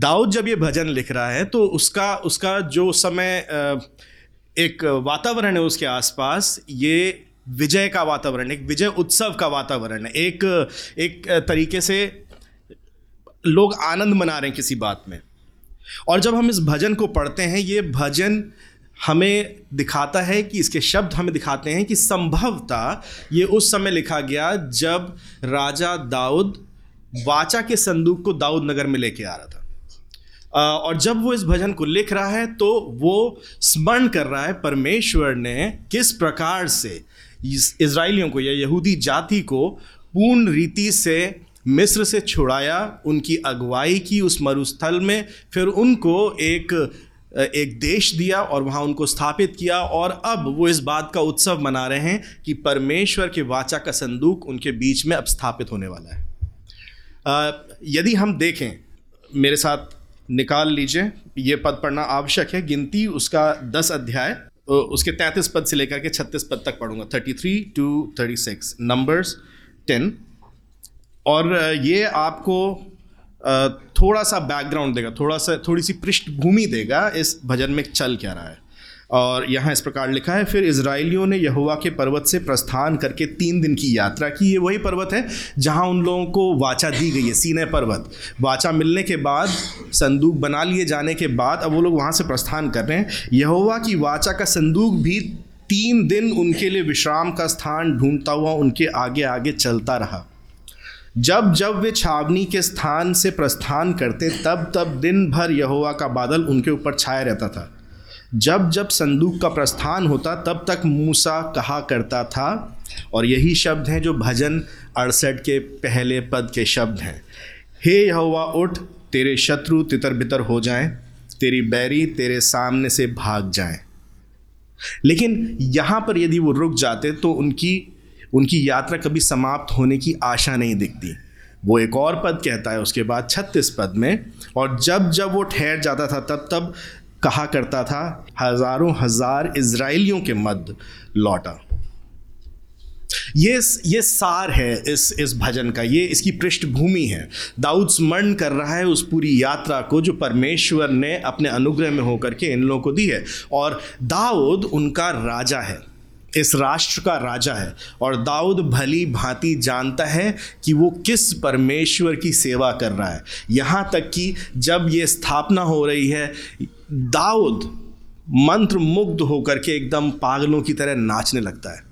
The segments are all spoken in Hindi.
दाऊद जब ये भजन लिख रहा है तो उसका उसका जो समय एक वातावरण है उसके आसपास, ये विजय का वातावरण, एक विजय उत्सव का वातावरण है। एक एक तरीके से लोग आनंद मना रहे हैं किसी बात में। और जब हम इस भजन को पढ़ते हैं, ये भजन हमें दिखाता है कि, इसके शब्द हमें दिखाते हैं कि संभवतः ये उस समय लिखा गया जब राजा दाऊद वाचा के संदूक को दाऊद नगर में लेके आ रहा था। और जब वो इस भजन को लिख रहा है तो वो स्मरण कर रहा है परमेश्वर ने किस प्रकार से इसराइलियों को या यहूदी जाति को पूर्ण रीति से मिस्र से छुड़ाया, उनकी अगुवाई की उस मरुस्थल में, फिर उनको एक एक देश दिया और वहाँ उनको स्थापित किया। और अब वो इस बात का उत्सव मना रहे हैं कि परमेश्वर के वाचा का संदूक उनके बीच में अब स्थापित होने वाला है। यदि हम देखें, मेरे साथ निकाल लीजिए, ये पद पढ़ना आवश्यक है। गिनती उसका दस अध्याय उसके तैंतीस पद से लेकर के छत्तीस पद तक पढ़ूँगा। Thirty three, two, thirty six, numbers, ten. और ये आपको थोड़ा सा बैकग्राउंड देगा, थोड़ा सा, थोड़ी सी पृष्ठभूमि देगा, इस भजन में चल क्या रहा है। और यहाँ इस प्रकार लिखा है, फिर इसराइलियों ने यहुआ के पर्वत से प्रस्थान करके तीन दिन की यात्रा की। ये वही पर्वत है जहाँ उन लोगों को वाचा दी गई है, सीने पर्वत। वाचा मिलने के बाद, संदूक बना लिए जाने के बाद, अब वो लोग वहाँ से प्रस्थान कर रहे हैं। यहुआ की वाचा का संदूक भी तीन दिन उनके लिए विश्राम का स्थान ढूंढता हुआ उनके आगे आगे चलता रहा। जब जब वे छावनी के स्थान से प्रस्थान करते, तब तब दिन भर यहोवा का बादल उनके ऊपर छाया रहता था। जब जब संदूक का प्रस्थान होता, तब तक मूसा कहा करता था, और यही शब्द हैं जो भजन अड़सठ के पहले पद के शब्द हैं। हे यहोवा, उठ, तेरे शत्रु तितर बितर हो जाएँ, तेरी बैरी तेरे सामने से भाग जाएँ। लेकिन यहाँ पर यदि वो रुक जाते तो उनकी उनकी यात्रा कभी समाप्त होने की आशा नहीं दिखती। वो एक और पद कहता है, उसके बाद छत्तीस पद में, और जब जब वो ठहर जाता था, तब तब कहा करता था, हज़ारों हज़ार इसराइलियों के मध्य लौटा। ये ये सार है इस इस भजन का, ये इसकी पृष्ठभूमि है। दाऊद स्मरण कर रहा है उस पूरी यात्रा को जो परमेश्वर ने अपने अनुग्रह में होकर के इन लोगों को दी है। और दाऊद उनका राजा है। इस राष्ट्र का राजा है। और दाऊद भली भांति जानता है कि वो किस परमेश्वर की सेवा कर रहा है। यहाँ तक कि जब ये स्थापना हो रही है दाऊद मंत्र मुग्ध होकर के एकदम पागलों की तरह नाचने लगता है।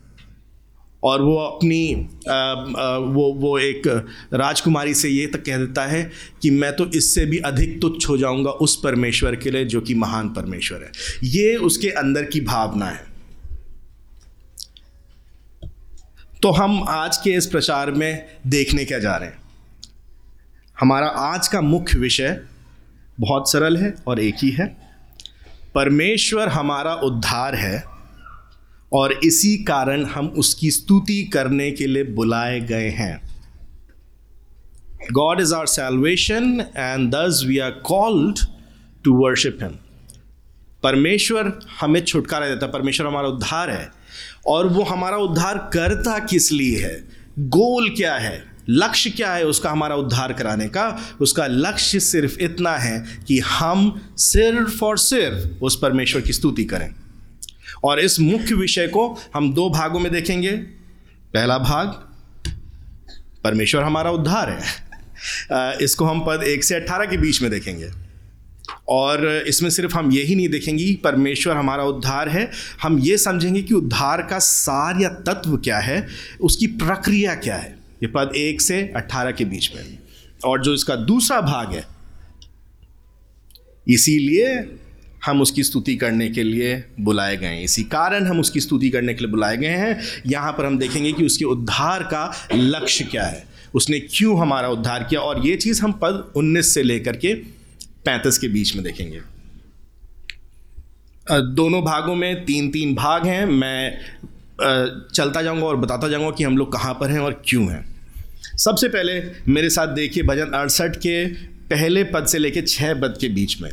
और वो अपनी आ, आ, वो वो एक राजकुमारी से ये तक कह देता है कि मैं तो इससे भी अधिक तुच्छ हो जाऊँगा उस परमेश्वर के लिए जो कि महान परमेश्वर है। ये उसके अंदर की भावना है। तो हम आज के इस प्रचार में देखने क्या जा रहे हैं। हमारा आज का मुख्य विषय बहुत सरल है और एक ही है। परमेश्वर हमारा उद्धार है और इसी कारण हम उसकी स्तुति करने के लिए बुलाए गए हैं। God is our salvation and thus we are called to worship him परमेश्वर हमें छुटकारा देता है। परमेश्वर हमारा उद्धार है। और वो हमारा उद्धार करता किस लिए है? गोल क्या है? लक्ष्य क्या है उसका हमारा उद्धार कराने का? उसका लक्ष्य सिर्फ़ इतना है कि हम सिर्फ़ और सिर्फ़ उस परमेश्वर की स्तुति करें। और इस मुख्य विषय को हम दो भागों में देखेंगे। पहला भाग, परमेश्वर हमारा उद्धार है। इसको हम पद एक से अट्ठारह के बीच में देखेंगे। और इसमें सिर्फ़ हम यही नहीं देखेंगे, परमेश्वर हमारा उद्धार है। हम ये समझेंगे कि उद्धार का सार या तत्व क्या है, उसकी प्रक्रिया क्या है। ये पद एक से अट्ठारह के बीच में। और जो इसका दूसरा भाग है, इसीलिए हम उसकी स्तुति करने के लिए बुलाए गए हैं। इसी कारण हम उसकी स्तुति करने के लिए बुलाए गए हैं। यहाँ पर हम देखेंगे कि उसके उद्धार का लक्ष्य क्या है। उसने क्यों हमारा उद्धार किया? और ये चीज़ हम पद 19 से लेकर के 35 के बीच में देखेंगे। दोनों भागों में तीन तीन भाग हैं। मैं चलता जाऊँगा और बताता जाऊँगा कि हम लोग कहाँ पर हैं और क्यों हैं। सबसे पहले मेरे साथ देखिए भजन अड़सठ के पहले पद से लेकर छः पद के बीच में।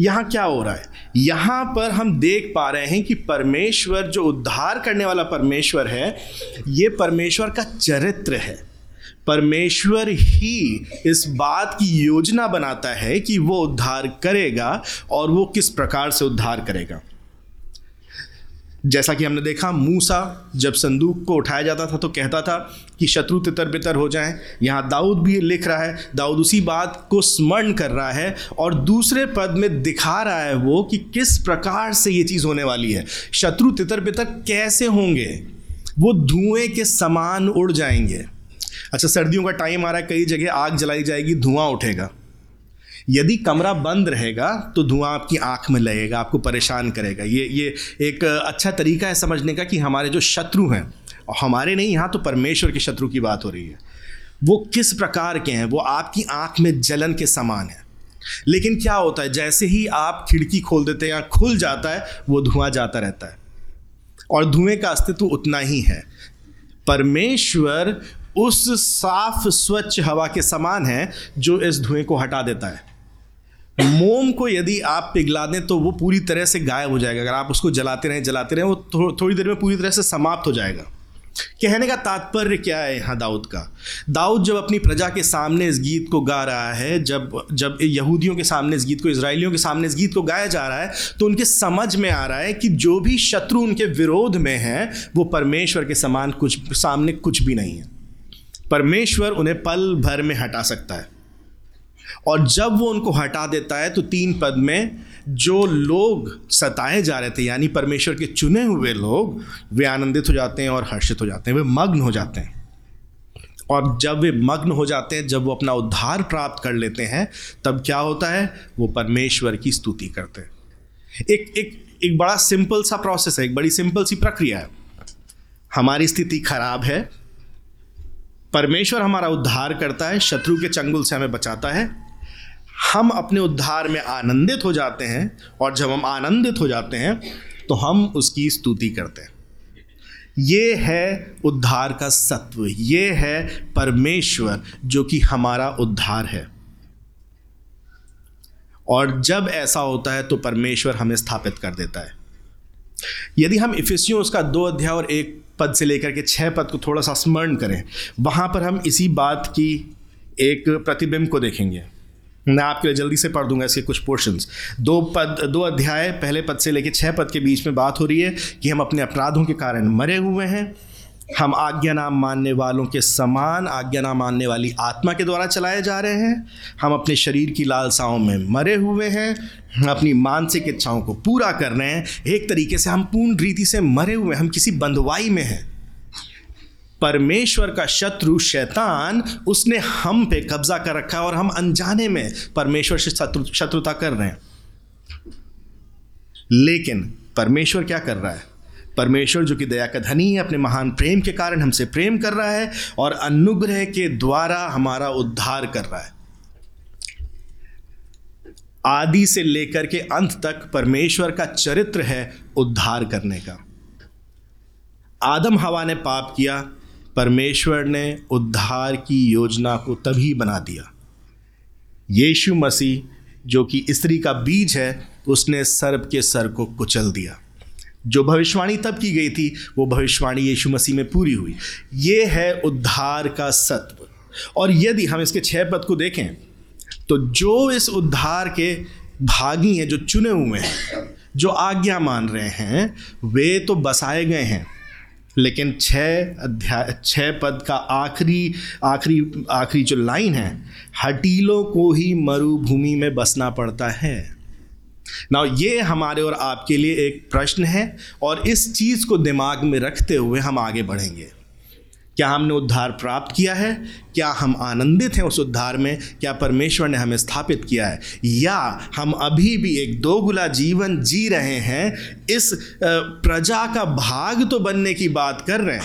यहाँ क्या हो रहा है? यहाँ पर हम देख पा रहे हैं कि परमेश्वर जो उद्धार करने वाला परमेश्वर है, ये परमेश्वर का चरित्र है। परमेश्वर ही इस बात की योजना बनाता है कि वो उद्धार करेगा और वो किस प्रकार से उद्धार करेगा। जैसा कि हमने देखा, मूसा जब संदूक को उठाया जाता था तो कहता था कि शत्रु तितर बितर हो जाएँ। यहाँ दाऊद भी लिख रहा है, दाऊद उसी बात को स्मरण कर रहा है और दूसरे पद में दिखा रहा है वो कि किस प्रकार से ये चीज़ होने वाली है। शत्रु तितर बितर कैसे होंगे? वो धुएँ के समान उड़ जाएँगे। अच्छा सर्दियों का टाइम आ रहा है, कई जगह आग जलाई जाएगी, धुआँ उठेगा। यदि कमरा बंद रहेगा तो धुआँ आपकी आँख में लगेगा, आपको परेशान करेगा। ये ये एक अच्छा तरीका है समझने का कि हमारे जो शत्रु हैं, और हमारे नहीं, यहाँ तो परमेश्वर के शत्रु की बात हो रही है। वो किस प्रकार के हैं? वो आपकी आँख में जलन के समान है। लेकिन क्या होता है, जैसे ही आप खिड़की खोल देते हैं या खुल जाता है, वो धुआँ जाता रहता है। और धुएँ का अस्तित्व उतना ही है। परमेश्वर उस साफ़ स्वच्छ हवा के समान है जो इस धुएँ को हटा देता है। मोम को यदि आप पिघला दें तो वो पूरी तरह से गायब हो जाएगा। अगर आप उसको जलाते रहें जलाते रहें वो थो, थोड़ी देर में पूरी तरह से समाप्त हो जाएगा। कहने का तात्पर्य क्या है यहाँ दाऊद का? दाऊद जब अपनी प्रजा के सामने इस गीत को गा रहा है जब जब यहूदियों के सामने इस गीत को इसराइलियों के सामने इस गीत को गाया जा रहा है तो उनके समझ में आ रहा है कि जो भी शत्रु उनके विरोध में है वो परमेश्वर के समान कुछ सामने कुछ भी नहीं है। परमेश्वर उन्हें पल भर में हटा सकता है। और जब वो उनको हटा देता है तो तीन पद में जो लोग सताए जा रहे थे, यानी परमेश्वर के चुने हुए लोग, वे आनंदित हो जाते हैं और हर्षित हो जाते हैं, वे मग्न हो जाते हैं। और जब वे मग्न हो जाते हैं, जब वो अपना उद्धार प्राप्त कर लेते हैं, तब क्या होता है? वो परमेश्वर की स्तुति करते हैं। एक एक एक बड़ा सिंपल सा प्रोसेस है, एक बड़ी सिंपल सी प्रक्रिया है। हमारी स्थिति खराब है परमेश्वर हमारा उद्धार करता है, शत्रु के चंगुल से हमें बचाता है। हम अपने उद्धार में आनंदित हो जाते हैं और जब हम आनंदित हो जाते हैं तो हम उसकी स्तुति करते हैं। ये है उद्धार का सत्व, ये है परमेश्वर जो कि हमारा उद्धार है। और जब ऐसा होता है तो परमेश्वर हमें स्थापित कर देता है। यदि हम इफिसियों उसका दो अध्याय और एक पद से लेकर के छः पद को थोड़ा सा स्मरण करें। वहाँ पर हम इसी बात की एक प्रतिबिंब को देखेंगे। मैं आपके लिए जल्दी से पढ़ दूँगा इसके कुछ पोर्शंस दो पद, दो अध्याय, पहले पद से लेकर छः पद के बीच में बात हो रही है कि हम अपने अपराधों के कारण मरे हुए हैं। हम आज्ञा नाम मानने वालों के समान, आज्ञा नाम मानने वाली आत्मा के द्वारा चलाए जा रहे हैं। हम अपने शरीर की लालसाओं में मरे हुए हैं। अपनी मानसिक इच्छाओं को पूरा कर रहे हैं। एक तरीके से हम पूर्ण रीति से मरे हुए हैं। हम किसी बंधुआई में हैं। परमेश्वर का शत्रु शैतान, उसने हम पे कब्जा कर रखा है और हम अनजाने में परमेश्वर से शत्रु, शत्रुता कर रहे हैं। लेकिन परमेश्वर क्या कर रहा है? परमेश्वर जो कि दया का धनी है, अपने महान प्रेम के कारण हमसे प्रेम कर रहा है और अनुग्रह के द्वारा हमारा उद्धार कर रहा है। आदि से लेकर के अंत तक परमेश्वर का चरित्र है उद्धार करने का। आदम हवा ने पाप किया, परमेश्वर ने उद्धार की योजना को तभी बना दिया। यीशु मसीह जो कि स्त्री का बीज है, उसने सर्प के सर को कुचल दिया। जो भविष्यवाणी तब की गई थी, वो भविष्यवाणी यीशु मसीह में पूरी हुई। ये है उद्धार का सत्व। और यदि हम इसके छह पद को देखें तो जो इस उद्धार के भागी हैं, जो चुने हुए हैं, जो आज्ञा मान रहे हैं, वे तो बसाए गए हैं। लेकिन छः अध्याय छः पद का आखिरी आखिरी आखिरी जो लाइन है, हटीलों को ही मरुभूमि में बसना पड़ता है। ना ये हमारे और आपके लिए एक प्रश्न है और इस चीज़ को दिमाग में रखते हुए हम आगे बढ़ेंगे। क्या हमने उद्धार प्राप्त किया है? क्या हम आनंदित हैं उस उद्धार में? क्या परमेश्वर ने हमें स्थापित किया है? या हम अभी भी एक दोगुला जीवन जी रहे हैं? इस प्रजा का भाग तो बनने की बात कर रहे हैं,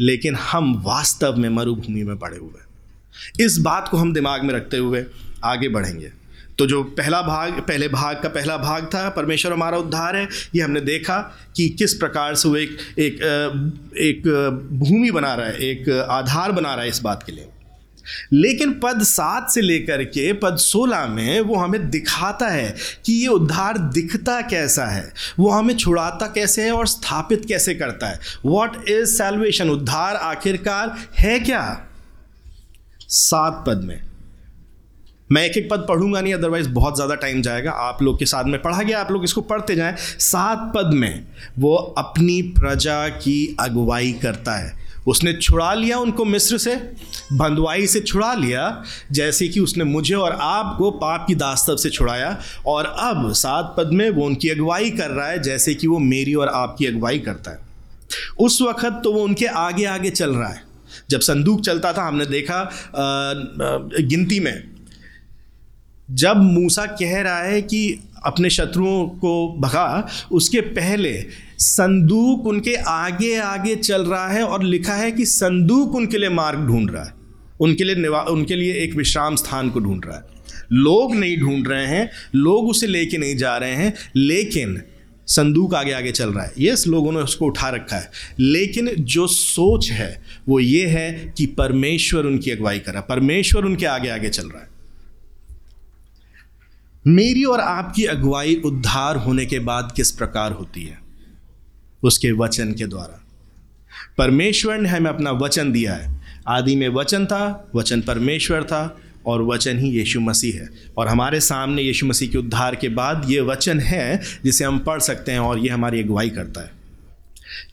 लेकिन हम वास्तव में मरुभूमि में पड़े हुए हैं। इस बात को हम दिमाग में रखते हुए आगे बढ़ेंगे। तो जो पहला भाग, पहले भाग का पहला भाग था, परमेश्वर हमारा उद्धार है, ये हमने देखा कि किस प्रकार से वो एक एक एक भूमि बना रहा है, एक आधार बना रहा है इस बात के लिए। लेकिन पद सात से लेकर के पद सोलह में वो हमें दिखाता है कि ये उद्धार दिखता कैसा है, वो हमें छुड़ाता कैसे है और स्थापित कैसे करता है। वॉट इज़ सेल्वेशन उद्धार आखिरकार है क्या? सात पद में। मैं एक एक पद पढ़ूँगा नहीं अदरवाइज़ बहुत ज़्यादा टाइम जाएगा। आप लोग के साथ में पढ़ा गया, आप लोग इसको पढ़ते जाएँ। सात पद में वो अपनी प्रजा की अगुवाई करता है। उसने छुड़ा लिया उनको मिस्र से बंदवाई से छुड़ा लिया, जैसे कि उसने मुझे और आपको पाप की दास्तव से छुड़ाया। और अब सात पद में वो उनकी अगुवाई कर रहा है, जैसे कि वो मेरी और आपकी अगुवाई करता है। उस वक्त तो वो उनके आगे आगे चल रहा है। जब संदूक चलता था, हमने देखा गिनती में जब मूसा कह रहा है कि अपने शत्रुओं को भगा, उसके पहले संदूक उनके आगे आगे चल रहा है और लिखा है कि संदूक उनके लिए मार्ग ढूंढ रहा है। उनके लिए निवा, उनके लिए एक विश्राम स्थान को ढूंढ रहा है। लोग नहीं ढूंढ रहे हैं, लोग उसे लेके नहीं जा रहे हैं, लेकिन संदूक आगे आगे चल रहा है। यस, लोगों ने उसको उठा रखा है। लेकिन जो सोच है, वो ये है कि परमेश्वर उनकी अगुवाई कर रहा है। परमेश्वर उनके आगे आगे चल रहा है। मेरी और आपकी अगुवाई उद्धार होने के बाद किस प्रकार होती है? उसके वचन के द्वारा। परमेश्वर ने हमें अपना वचन दिया है। आदि में वचन था वचन परमेश्वर था और वचन ही यीशु मसीह है। और हमारे सामने यीशु मसीह के उद्धार के बाद ये वचन है जिसे हम पढ़ सकते हैं और ये हमारी अगुवाई करता है।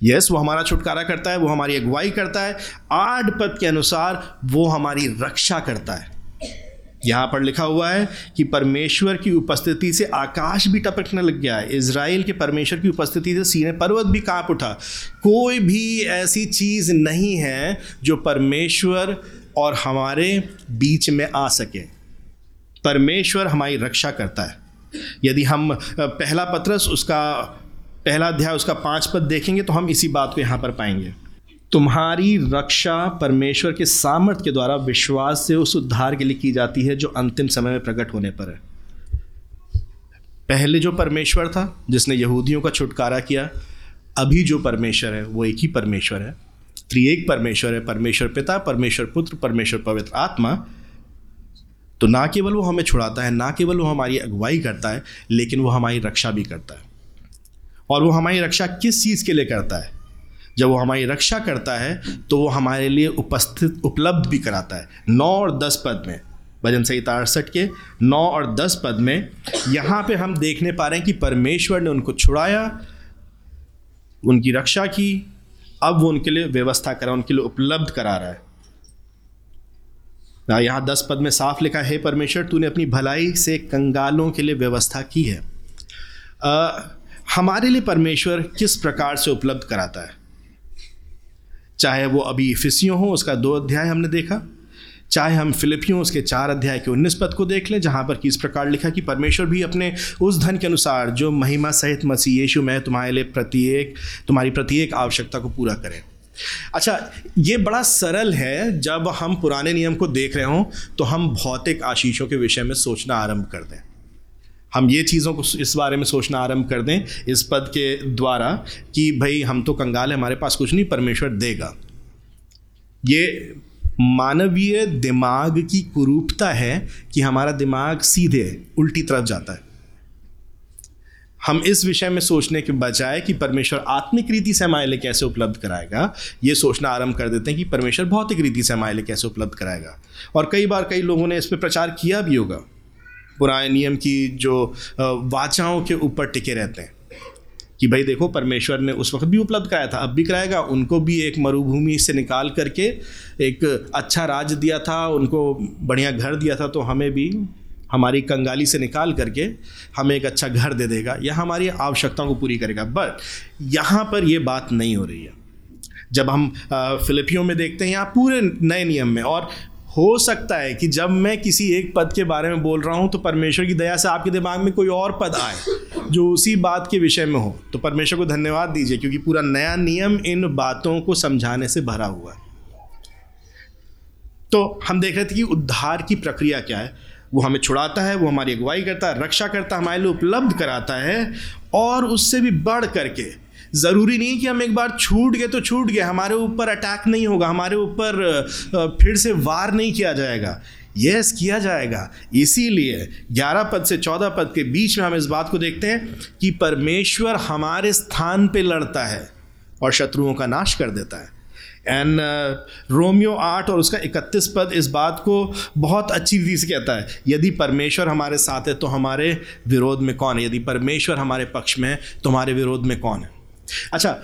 यस yes, वो हमारा छुटकारा करता है वो हमारी अगुवाई करता है। आठ पद के अनुसार वो हमारी रक्षा करता है। यहाँ पर लिखा हुआ है कि परमेश्वर की उपस्थिति से आकाश भी टपकने लग गया है। इसराइल के परमेश्वर की उपस्थिति से सीने पर्वत भी काँप उठा। कोई भी ऐसी चीज़ नहीं है जो परमेश्वर और हमारे बीच में आ सके। परमेश्वर हमारी रक्षा करता है। यदि हम पहला पत्रस उसका, पहला अध्याय उसका पाँच पद देखेंगे तो हम इसी बात को यहाँ पर पाएँगे। तुम्हारी रक्षा परमेश्वर के सामर्थ्य के द्वारा विश्वास से उस उद्धार के लिए की जाती है जो अंतिम समय में प्रकट होने पर है। पहले जो परमेश्वर था, जिसने यहूदियों का छुटकारा किया, अभी जो परमेश्वर है, वो एक ही परमेश्वर है। त्रिएक परमेश्वर है, परमेश्वर पिता, परमेश्वर पुत्र, परमेश्वर पवित्र आत्मा। तो ना केवल वो हमें छुड़ाता है, ना केवल वो हमारी अगुवाई करता है, लेकिन वो हमारी रक्षा भी करता है। और वो हमारी रक्षा किस चीज़ के लिए करता है? जब वो हमारी रक्षा करता है तो वो हमारे लिए उपस्थित उपलब्ध भी कराता है। नौ और दस पद में भजन संहिता अड़सठ के नौ और दस पद में यहाँ पे हम देखने पा रहे हैं कि परमेश्वर ने उनको छुड़ाया उनकी रक्षा की अब वो उनके लिए व्यवस्था करा उनके लिए उपलब्ध करा रहा है। यहाँ दस पद में साफ़ लिखा है परमेश्वर तूने अपनी भलाई से कंगालों के लिए व्यवस्था की है। आ, हमारे लिए परमेश्वर किस प्रकार से उपलब्ध कराता है? चाहे वो अभी इफिसियों हो, उसका दो अध्याय हमने देखा। चाहे हम फिलिपियों, उसके चार अध्याय के उन्नीस पद को देख लें, जहाँ पर किस प्रकार लिखा कि परमेश्वर भी अपने उस धन के अनुसार जो महिमा सहित मसीह यीशु, में तुम्हारे लिए प्रत्येक, तुम्हारी प्रत्येक आवश्यकता को पूरा करें। अच्छा ये बड़ा सरल है। जब हम पुराने नियम को देख रहे हों तो हम भौतिक आशीषों के विषय में सोचना आरंभ कर दें। हम ये चीज़ों को इस बारे में सोचना आरंभ कर दें इस पद के द्वारा कि भाई हम तो कंगाल हैं, हमारे पास कुछ नहीं, परमेश्वर देगा। ये मानवीय दिमाग की कुरूपता है कि हमारा दिमाग सीधे उल्टी तरफ़ जाता है। हम इस विषय में सोचने के बजाय कि परमेश्वर आत्मिक रीति से हमारे लिए कैसे उपलब्ध कराएगा, ये सोचना आरंभ कर देते हैं कि परमेश्वर भौतिक रीति से हमारे लिए कैसे उपलब्ध कराएगा। और कई बार कई लोगों ने इस पर प्रचार किया भी होगा। पुराने नियम की जो वाचाओं के ऊपर टिके रहते हैं। कि भाई देखो, परमेश्वर ने उस वक्त भी उपलब्ध कराया था, अब भी कराएगा उनको भी एक मरुभूमि से निकाल करके एक अच्छा राज्य दिया था, उनको बढ़िया घर दिया था तो हमें भी हमारी कंगाली से निकाल करके हमें एक अच्छा घर दे देगा, या हमारी आवश्यकताओं को पूरी करेगा। बट यहाँ पर ये बात नहीं हो रही है। जब हम फिलिपियों में देखते हैं यहाँ पूरे नए नियम में, और हो सकता है कि जब मैं किसी एक पद के बारे में बोल रहा हूँ तो परमेश्वर की दया से आपके दिमाग में कोई और पद आए, जो उसी बात के विषय में हो। तो परमेश्वर को धन्यवाद दीजिए, क्योंकि पूरा नया नियम इन बातों को समझाने से भरा हुआ है। तो हम देख रहे थे कि उद्धार की प्रक्रिया क्या है। वो हमें छुड़ाता है, वो हमारी अगुवाई करता है, रक्षा करता है, हमारे लिए उपलब्ध कराता है, और उससे भी बढ़ करके ज़रूरी नहीं कि हम एक बार छूट गए तो छूट गए। हमारे ऊपर अटैक नहीं होगा हमारे ऊपर फिर से वार नहीं किया जाएगा। यस yes, किया जाएगा। इसीलिए ग्यारह पद से चौदह पद के बीच में हम इस बात को देखते हैं कि परमेश्वर हमारे स्थान पे लड़ता है और शत्रुओं का नाश कर देता है। एंड रोमियो आठ और उसका इकतीस पद इस बात को बहुत अच्छी रीति से कहता है यदि परमेश्वर हमारे साथ है तो हमारे विरोध में कौन है? यदि परमेश्वर हमारे पक्ष में है तो हमारे विरोध में कौन है? अच्छा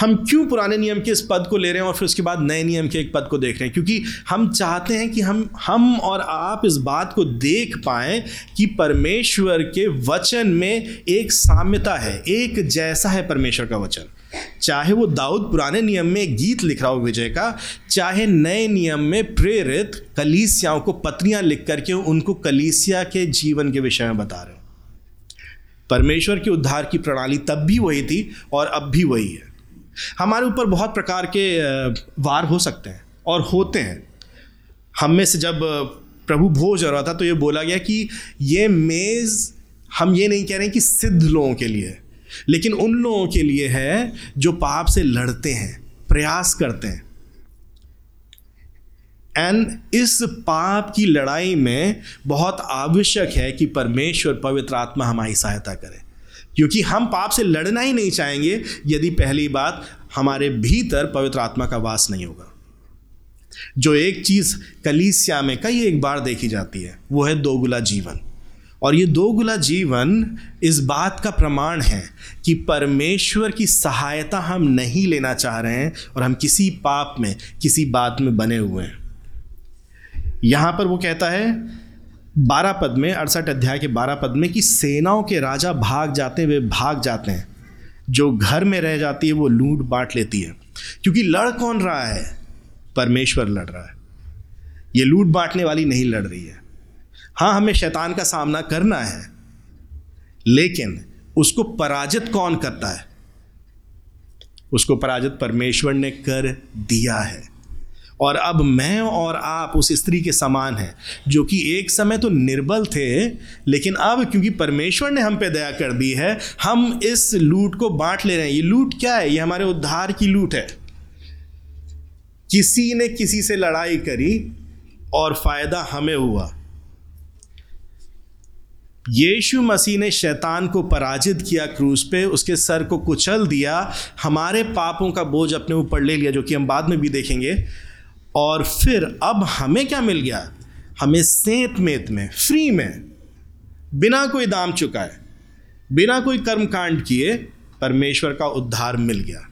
हम क्यों पुराने नियम के इस पद को ले रहे हैं और फिर उसके बाद नए नियम के एक पद को देख रहे हैं? क्योंकि हम चाहते हैं कि हम हम और आप इस बात को देख पाए कि परमेश्वर के वचन में एक साम्यता है, एक जैसा है परमेश्वर का वचन। चाहे वो दाऊद पुराने नियम में गीत लिख रहा हो विजय का, चाहे नए नियम में प्रेरित कलीसियाओं को पत्रियाँ लिख करके उनको कलीसिया के जीवन के विषय में बता रहे हो। परमेश्वर के उद्धार की प्रणाली तब भी वही थी और अब भी वही है। हमारे ऊपर बहुत प्रकार के वार हो सकते हैं और होते हैं। हम में से जब प्रभु भोज हो रहा था तो ये बोला गया कि ये मेज़ हम ये नहीं कह रहे कि सिद्ध लोगों के लिए, लेकिन उन लोगों के लिए है जो पाप से लड़ते हैं, प्रयास करते हैं। एंड इस पाप की लड़ाई में बहुत आवश्यक है कि परमेश्वर पवित्र आत्मा हमारी सहायता करे। क्योंकि हम पाप से लड़ना ही नहीं चाहेंगे, यदि पहली बात हमारे भीतर पवित्र आत्मा का वास नहीं होगा। जो एक चीज़ कलीसिया में कई एक बार देखी जाती है, वो है दोगुला जीवन। और ये दोगुला जीवन इस बात का प्रमाण है कि परमेश्वर की सहायता हम नहीं लेना चाह रहे हैं और हम किसी पाप में, किसी बात में बने हुए हैं। यहाँ पर वो कहता है, बारह पद में, अड़सठ अध्याय के बारह पद में कि सेनाओं के राजा भाग जाते हैं, वे भाग जाते हैं। जो घर में रह जाती है, वो लूट बांट लेती है। क्योंकि लड़ कौन रहा है? परमेश्वर लड़ रहा है। ये लूट बांटने वाली नहीं लड़ रही है। हाँ हमें शैतान का सामना करना है, लेकिन उसको पराजित कौन करता है? उसको पराजित परमेश्वर ने कर दिया है। और अब मैं और आप उस स्त्री के समान हैं, जो कि एक समय तो निर्बल थे, लेकिन अब क्योंकि परमेश्वर ने हम पे दया कर दी है, हम इस लूट को बांट ले रहे हैं। ये लूट क्या है? ये हमारे उद्धार की लूट है। किसी ने किसी से लड़ाई करी और फ़ायदा हमें हुआ। यीशु मसीह ने शैतान को पराजित किया क्रूज पे, उसके सर को कुचल दिया। हमारे पापों का बोझ अपने ऊपर ले लिया, जो कि हम बाद में भी देखेंगे। और फिर अब हमें क्या मिल गया? हमें सेत मेत में फ्री में, बिना कोई दाम चुकाए, बिना कोई कर्म कांड किए परमेश्वर का उद्धार मिल गया।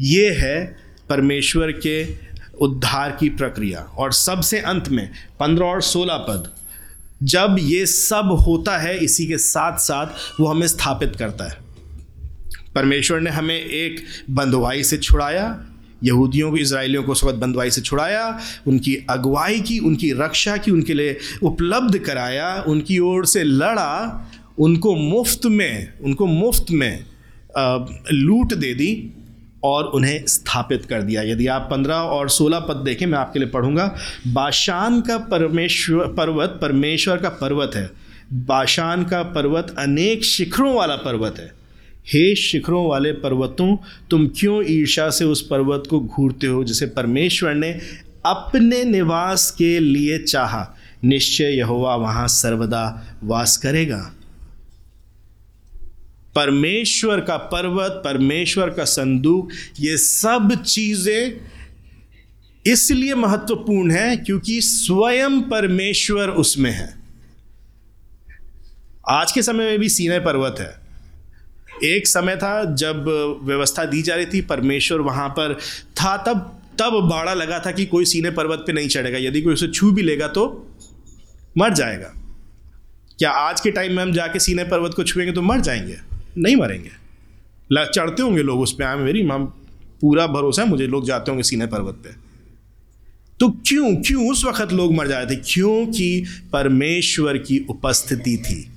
ये है परमेश्वर के उद्धार की प्रक्रिया। और सबसे अंत में, पंद्रह और सोलह पद, जब ये सब होता है, इसी के साथ साथ वो हमें स्थापित करता है। परमेश्वर ने हमें एक बंधुआई से छुड़ाया यहूदियों को इसराइलियों को उस वक्त बंदवाई से छुड़ाया, उनकी अगुवाई की, उनकी रक्षा की, उनके लिए उपलब्ध कराया, उनकी ओर से लड़ा, उनको मुफ़्त में, उनको मुफ़्त में लूट दे दी और उन्हें स्थापित कर दिया। यदि आप पंद्रह और सोलह पद देखें, मैं आपके लिए पढ़ूँगा। बाशान का परमेश्वर, पर्वत, परमेश्वर का पर्वत है। बाशान का पर्वत अनेक शिखरों वाला पर्वत है। हे शिखरों वाले पर्वतों, तुम क्यों ईर्षा से उस पर्वत को घूरते हो जिसे परमेश्वर ने अपने निवास के लिए चाहा? निश्चय यहोवा वहाँ सर्वदा वास करेगा। परमेश्वर का पर्वत, परमेश्वर का संदूक, ये सब चीज़ें इसलिए महत्वपूर्ण है क्योंकि स्वयं परमेश्वर उसमें है। आज के समय में भी सीने पर्वत है। एक समय था जब व्यवस्था दी जा रही थी, परमेश्वर वहाँ पर था, तब तब बाड़ा लगा था कि कोई सीने पर्वत पे नहीं चढ़ेगा। यदि कोई उसे छू भी लेगा तो मर जाएगा। क्या आज के टाइम में हम जाके सीने पर्वत को छुएँगे तो मर जाएँगे? नहीं मरेंगे। चढ़ते होंगे लोग उस पर आए मेरी माम पूरा भरोसा है, मुझे लोग जाते होंगे सीने पर्वत पे। तो क्यों क्यों उस वक्त लोग मर जाते थे? क्योंकि परमेश्वर की उपस्थिति थी।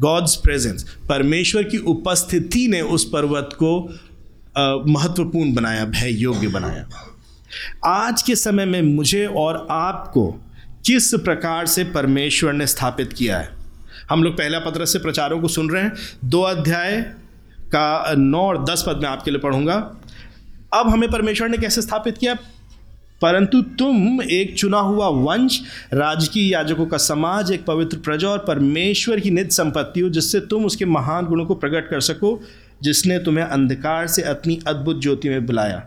गॉड्स प्रेजेंस परमेश्वर की उपस्थिति ने उस पर्वत को महत्वपूर्ण बनाया भय योग्य बनाया। आज के समय में मुझे और आपको किस प्रकार से परमेश्वर ने स्थापित किया है? हम लोग पहला पत्र से प्रचारों को सुन रहे हैं। दो अध्याय का नौ और दस पद में आपके लिए पढ़ूँगा। अब हमें परमेश्वर ने कैसे स्थापित किया? परंतु तुम एक चुना हुआ वंश, राजकीय याजकों का समाज, एक पवित्र प्रजा और परमेश्वर की निज संपत्ति हो, जिससे तुम उसके महान गुणों को प्रकट कर सको, जिसने तुम्हें अंधकार से अपनी अद्भुत ज्योति में बुलाया।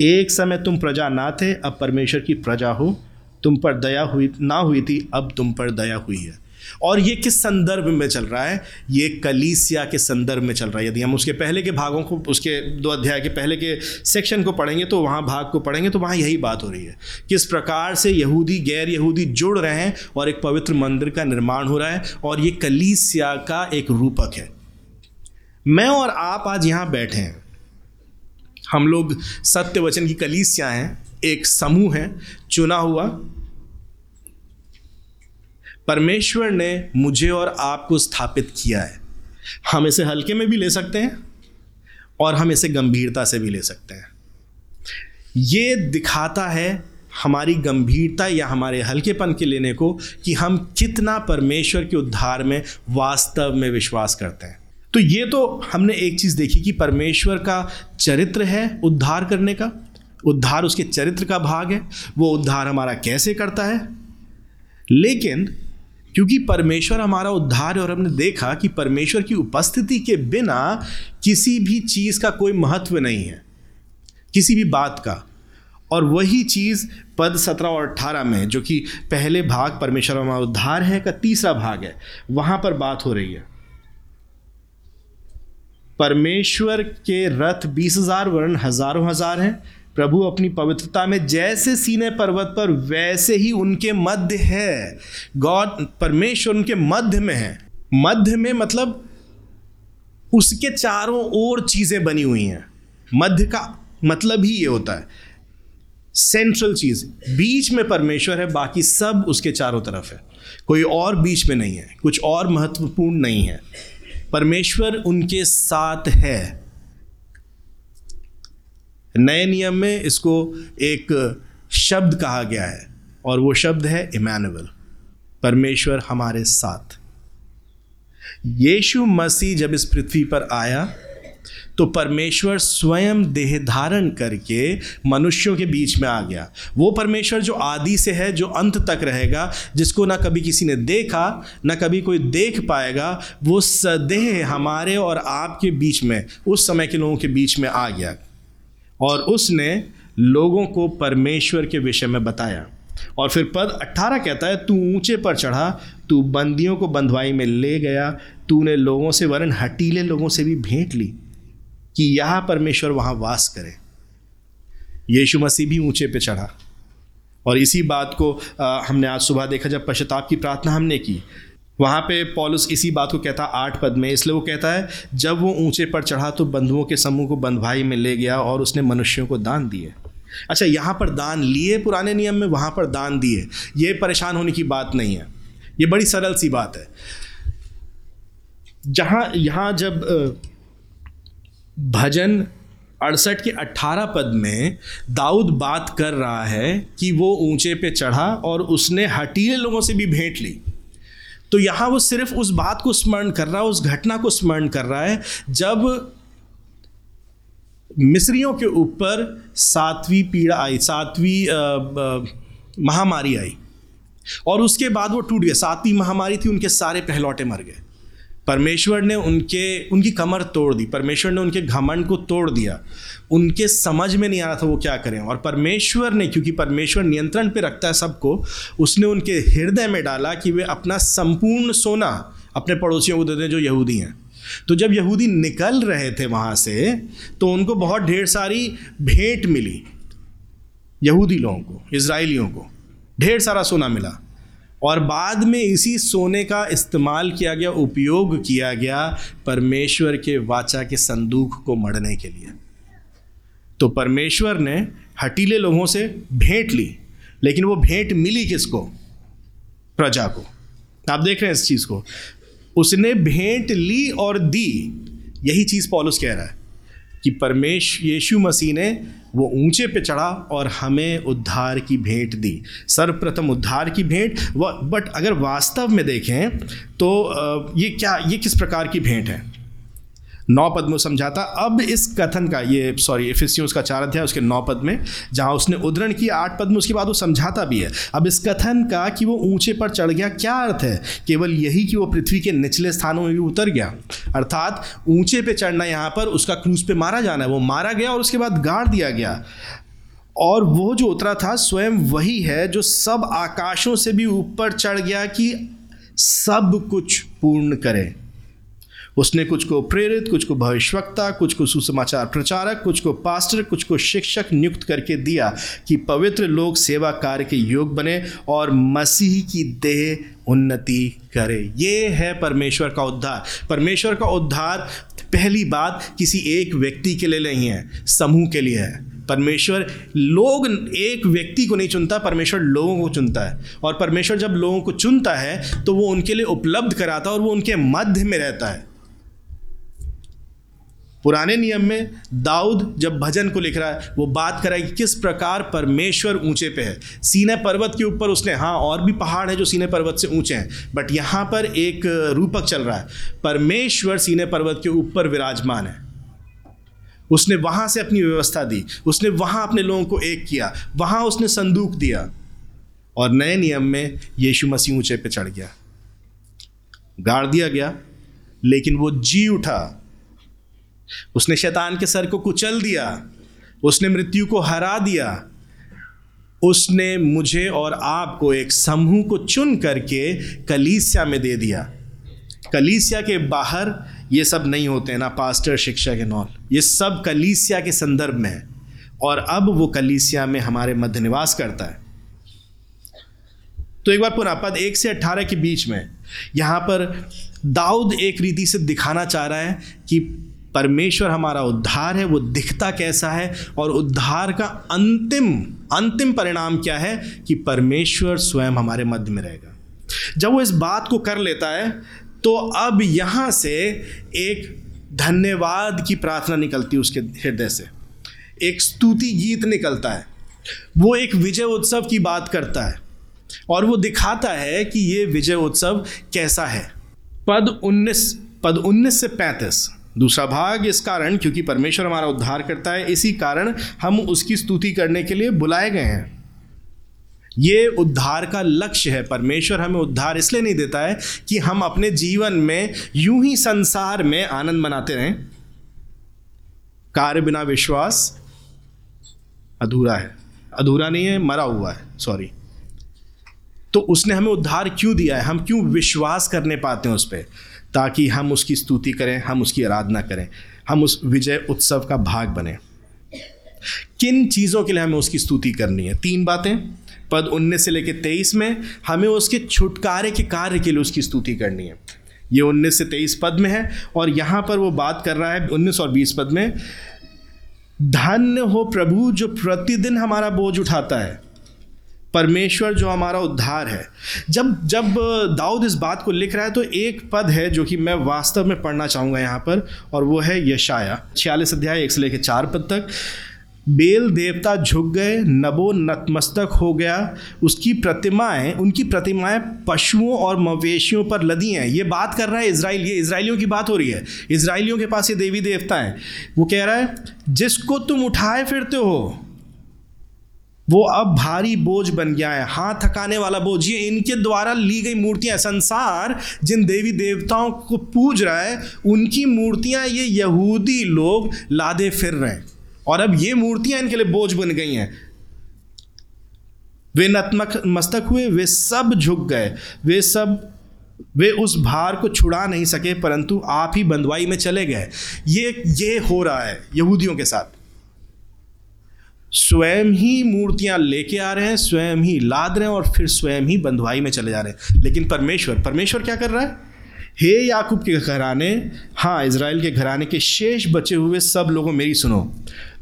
एक समय तुम प्रजा ना थे, अब परमेश्वर की प्रजा हो। तुम पर दया हुई, ना हुई थी, अब तुम पर दया हुई है। और ये किस संदर्भ में चल रहा है? ये कलीसिया के संदर्भ में चल रहा है। यदि हम उसके पहले के भागों को, उसके दो अध्याय के पहले के सेक्शन को पढ़ेंगे तो वहाँ भाग को पढ़ेंगे तो वहाँ यही बात हो रही है। किस प्रकार से यहूदी गैर यहूदी जुड़ रहे हैं और एक पवित्र मंदिर का निर्माण हो रहा है और ये कलीसिया का एक रूपक है। मैं और आप आज यहाँ बैठे हैं। हम लोग सत्य वचन की कलीसिया हैं, एक समूह है, चुना हुआ। परमेश्वर ने मुझे और आपको स्थापित किया है। हम इसे हल्के में भी ले सकते हैं और हम इसे गंभीरता से भी ले सकते हैं। ये दिखाता है हमारी गंभीरता या हमारे हल्केपन के लेने को कि हम कितना परमेश्वर के उद्धार में वास्तव में विश्वास करते हैं। तो ये तो हमने एक चीज़ देखी कि परमेश्वर का चरित्र है उद्धार करने का। उद्धार उसके चरित्र का भाग है। वो उद्धार हमारा कैसे करता है? लेकिन क्योंकि परमेश्वर हमारा उद्धार है और हमने देखा कि परमेश्वर की उपस्थिति के बिना किसी भी चीज़ का कोई महत्व नहीं है, किसी भी बात का। और वही चीज़ पद सत्रह और अट्ठारह में, जो कि पहले भाग परमेश्वर हमारा उद्धार है का तीसरा भाग है, वहाँ पर बात हो रही है। परमेश्वर के रथ बीस हज़ार वर्ण हज़ारों हज़ार हैं प्रभु अपनी पवित्रता में जैसे सीने पर्वत पर, वैसे ही उनके मध्य है। गॉड, परमेश्वर उनके मध्य में है। मध्य में मतलब उसके चारों ओर चीज़ें बनी हुई हैं। मध्य का मतलब ही ये होता है। सेंट्रल चीज़। बीच में परमेश्वर है, बाकी सब उसके चारों तरफ़ है। कोई और बीच में नहीं है। कुछ और महत्वपूर्ण नहीं है। परमेश्वर उनके साथ है। नए नियम में इसको एक शब्द कहा गया है, और वो शब्द है इमानुअल, परमेश्वर हमारे साथ। यीशु मसीह जब इस पृथ्वी पर आया तो परमेश्वर स्वयं देह धारण करके मनुष्यों के बीच में आ गया। वो परमेश्वर जो आदि से है, जो अंत तक रहेगा, जिसको ना कभी किसी ने देखा, ना कभी कोई देख पाएगा, वो सदेह हमारे और आपके बीच में, उस समय के लोगों के बीच में आ गया। और उसने लोगों को परमेश्वर के विषय में बताया। और फिर पद 18 कहता है, तू ऊँचे पर चढ़ा, तू बंदियों को बंधवाई में ले गया, तूने लोगों से वरन हटीले लोगों से भी भेंट ली कि यह परमेश्वर वहाँ वास करे। यीशु मसीह भी ऊँचे पे चढ़ा। और इसी बात को हमने आज सुबह देखा जब पश्चाताप की प्रार्थना हमने की। वहाँ पे पॉलुस इसी बात को कहता आठ पद में, इसलिए वो कहता है, जब वो ऊँचे पर चढ़ा तो बंधुओं के समूह को बंधवाई में ले गया और उसने मनुष्यों को दान दिए। अच्छा यहाँ पर दान लिए पुराने नियम में, वहाँ पर दान दिए। ये परेशान होने की बात नहीं है। ये बड़ी सरल सी बात है। जहाँ, यहाँ जब भजन अड़सठ के अट्ठारह पद में दाऊद बात कर रहा है कि वो ऊँचे पे चढ़ा और उसने हटीले लोगों से भी भेंट ली। तो यहाँ वो सिर्फ़ उस बात को स्मरण कर रहा है, उस घटना को स्मरण कर रहा है, जब मिस्रियों के ऊपर सातवीं पीड़ा आई, सातवीं महामारी आई। और उसके बाद वो टूट गया। सातवीं महामारी थी, उनके सारे पहलौटे मर गए। परमेश्वर ने उनके, उनकी कमर तोड़ दी, परमेश्वर ने उनके घमंड को तोड़ दिया। उनके समझ में नहीं आ रहा था वो क्या करें। और परमेश्वर ने, क्योंकि परमेश्वर नियंत्रण पे रखता है सबको, उसने उनके हृदय में डाला कि वे अपना संपूर्ण सोना अपने पड़ोसियों को दे दें जो यहूदी हैं। तो जब यहूदी निकल रहे थे वहाँ से तो उनको बहुत ढेर सारी भेंट मिली, यहूदी लोगों को इसराइलियों को। ढेर सारा सोना मिला। और बाद में इसी सोने का इस्तेमाल किया गया, उपयोग किया गया परमेश्वर के वाचा के संदूक को मढ़ने के लिए। तो परमेश्वर ने हटीले लोगों से भेंट ली, लेकिन वो भेंट मिली किसको? प्रजा को। आप देख रहे हैं इस चीज़ को। उसने भेंट ली और दी। यही चीज़ पॉलुस कह रहा है कि परमेश यीशु मसीह ने वो ऊँचे पे चढ़ा और हमें उद्धार की भेंट दी। सर्वप्रथम उद्धार की भेंट, व बट अगर वास्तव में देखें तो ये क्या, ये किस प्रकार की भेंट है? नौ पद में समझाता। अब इस कथन का, ये सॉरी एफिसियंस का चार अध्याय, उसके नौ पद में, जहाँ उसने उद्धरण किया, आठ पद में, उसके बाद वो समझाता भी है। अब इस कथन का कि वो ऊँचे पर चढ़ गया, क्या अर्थ है? केवल यही कि वो पृथ्वी के निचले स्थानों में भी उतर गया। अर्थात ऊँचे पे चढ़ना यहाँ पर, उसका क्रूज पे मारा जाना है, वो मारा गया और उसके बाद गाड़ दिया गया। और वो जो उतरा था, स्वयं वही है जो सब आकाशों से भी ऊपर चढ़ गया कि सब कुछ पूर्ण करे। उसने कुछ को प्रेरित, कुछ को भविष्यवक्ता, कुछ को सुसमाचार प्रचारक, कुछ को पास्टर, कुछ को शिक्षक नियुक्त करके दिया कि पवित्र लोग सेवा कार्य के योग बने और मसीह की देह उन्नति करे। ये है परमेश्वर का उद्धार। परमेश्वर का उद्धार पहली बात किसी एक व्यक्ति के लिए नहीं है, समूह के लिए है। परमेश्वर लोग एक व्यक्ति को नहीं चुनता, परमेश्वर लोगों को चुनता है। और परमेश्वर जब लोगों को चुनता है तो वो उनके लिए उपलब्ध कराता है और वो उनके मध्य में रहता है। पुराने नियम में दाऊद जब भजन को लिख रहा है, वो बात कर रहा है कि किस प्रकार परमेश्वर ऊँचे पे है। सीने पर्वत के ऊपर उसने हाँ और भी पहाड़ है जो सीने पर्वत से ऊँचे हैं बट यहाँ पर एक रूपक चल रहा है। परमेश्वर सीने पर्वत के ऊपर विराजमान है। उसने वहाँ से अपनी व्यवस्था दी, उसने वहाँ अपने लोगों को एक किया, वहाँ उसने संदूक दिया, और नए नियम में यीशु मसीह ऊँचे पे चढ़ गया। गाड़ दिया गया, लेकिन वो जी उठा उसने शैतान के सर को कुचल दिया, उसने मृत्यु को हरा दिया, उसने मुझे और आपको एक समूह को चुन करके कलीसिया में दे दिया। कलीसिया के बाहर ये सब नहीं होते ना, पास्टर शिक्षा के नॉल ये सब कलीसिया के संदर्भ में है। और अब वो कलीसिया में हमारे मध्य निवास करता है। तो एक बार पुनः पद एक से अट्ठारह के बीच में, यहाँ पर दाऊद एक रीति से दिखाना चाह रहा है कि परमेश्वर हमारा उद्धार है, वो दिखता कैसा है और उद्धार का अंतिम अंतिम परिणाम क्या है कि परमेश्वर स्वयं हमारे मध्य में रहेगा। जब वो इस बात को कर लेता है तो अब यहाँ से एक धन्यवाद की प्रार्थना निकलती है उसके हृदय से। एक स्तुति गीत निकलता है। वो एक विजय उत्सव की बात करता है और वो दिखाता है कि ये विजय उत्सव कैसा है। पद 19 पद 19 से 35 दूसरा भाग इस कारण, क्योंकि परमेश्वर हमारा उद्धार करता है, इसी कारण हम उसकी स्तुति करने के लिए बुलाए गए हैं। ये उद्धार का लक्ष्य है। परमेश्वर हमें उद्धार इसलिए नहीं देता है कि हम अपने जीवन में यूँ ही संसार में आनंद मनाते रहें। कार्य बिना विश्वास अधूरा है। अधूरा नहीं है, मरा हुआ है सॉरी तो उसने हमें उद्धार क्यों दिया है? हम क्यों विश्वास करने पाते हैं उस पर ताकि हम उसकी स्तुति करें, हम उसकी आराधना करें, हम उस विजय उत्सव का भाग बने। किन चीज़ों के लिए हमें उसकी स्तुति करनी है? तीन बातें। पद उन्नीस से लेकर तेईस में हमें उसके छुटकारे के कार्य के लिए उसकी स्तुति करनी है। ये उन्नीस से तेईस पद में है और यहाँ पर वो बात कर रहा है, उन्नीस और बीस पद में, धन्य हो प्रभु जो प्रतिदिन हमारा बोझ उठाता है। परमेश्वर जो हमारा उद्धार है। जब जब दाऊद इस बात को लिख रहा है तो एक पद है जो कि मैं वास्तव में पढ़ना चाहूँगा यहाँ पर, और वो है यशाया छियालीस अध्याय, एक से लेकर चार पद तक, बेल देवता झुक गए, नबो नतमस्तक हो गया, उसकी प्रतिमाएँ, उनकी प्रतिमाएँ पशुओं और मवेशियों पर लदी हैं। ये बात कर रहा है इसराइल ये इसराइलियों की बात हो रही है। इसराइलियों के पास ये देवी देवता हैं। वो कह रहा है, जिसको तुम उठाए फिरते हो वो अब भारी बोझ बन गया है। हाथ थकाने वाला बोझ। ये इनके द्वारा ली गई मूर्तियाँ, संसार, जिन देवी देवताओं को पूज रहा है, उनकी मूर्तियाँ ये यहूदी लोग लादे फिर रहे हैं। और अब ये मूर्तियाँ इनके लिए बोझ बन गई हैं। वे नतमक, मस्तक हुए, वे सब झुक गए। वे सब, वे उस भार को छुड़ा नहीं सके, परंतु आप ही बंदवाई में चले गए। ये ये हो रहा है यहूदियों के साथ। स्वयं ही मूर्तियाँ लेके आ रहे हैं, स्वयं ही लाद रहे हैं और फिर स्वयं ही बंधुआई में चले जा रहे हैं। लेकिन परमेश्वर परमेश्वर क्या कर रहा है? हे याकूब के घराने हाँ इसराइल के घराने के शेष बचे हुए सब लोगों, मेरी सुनो।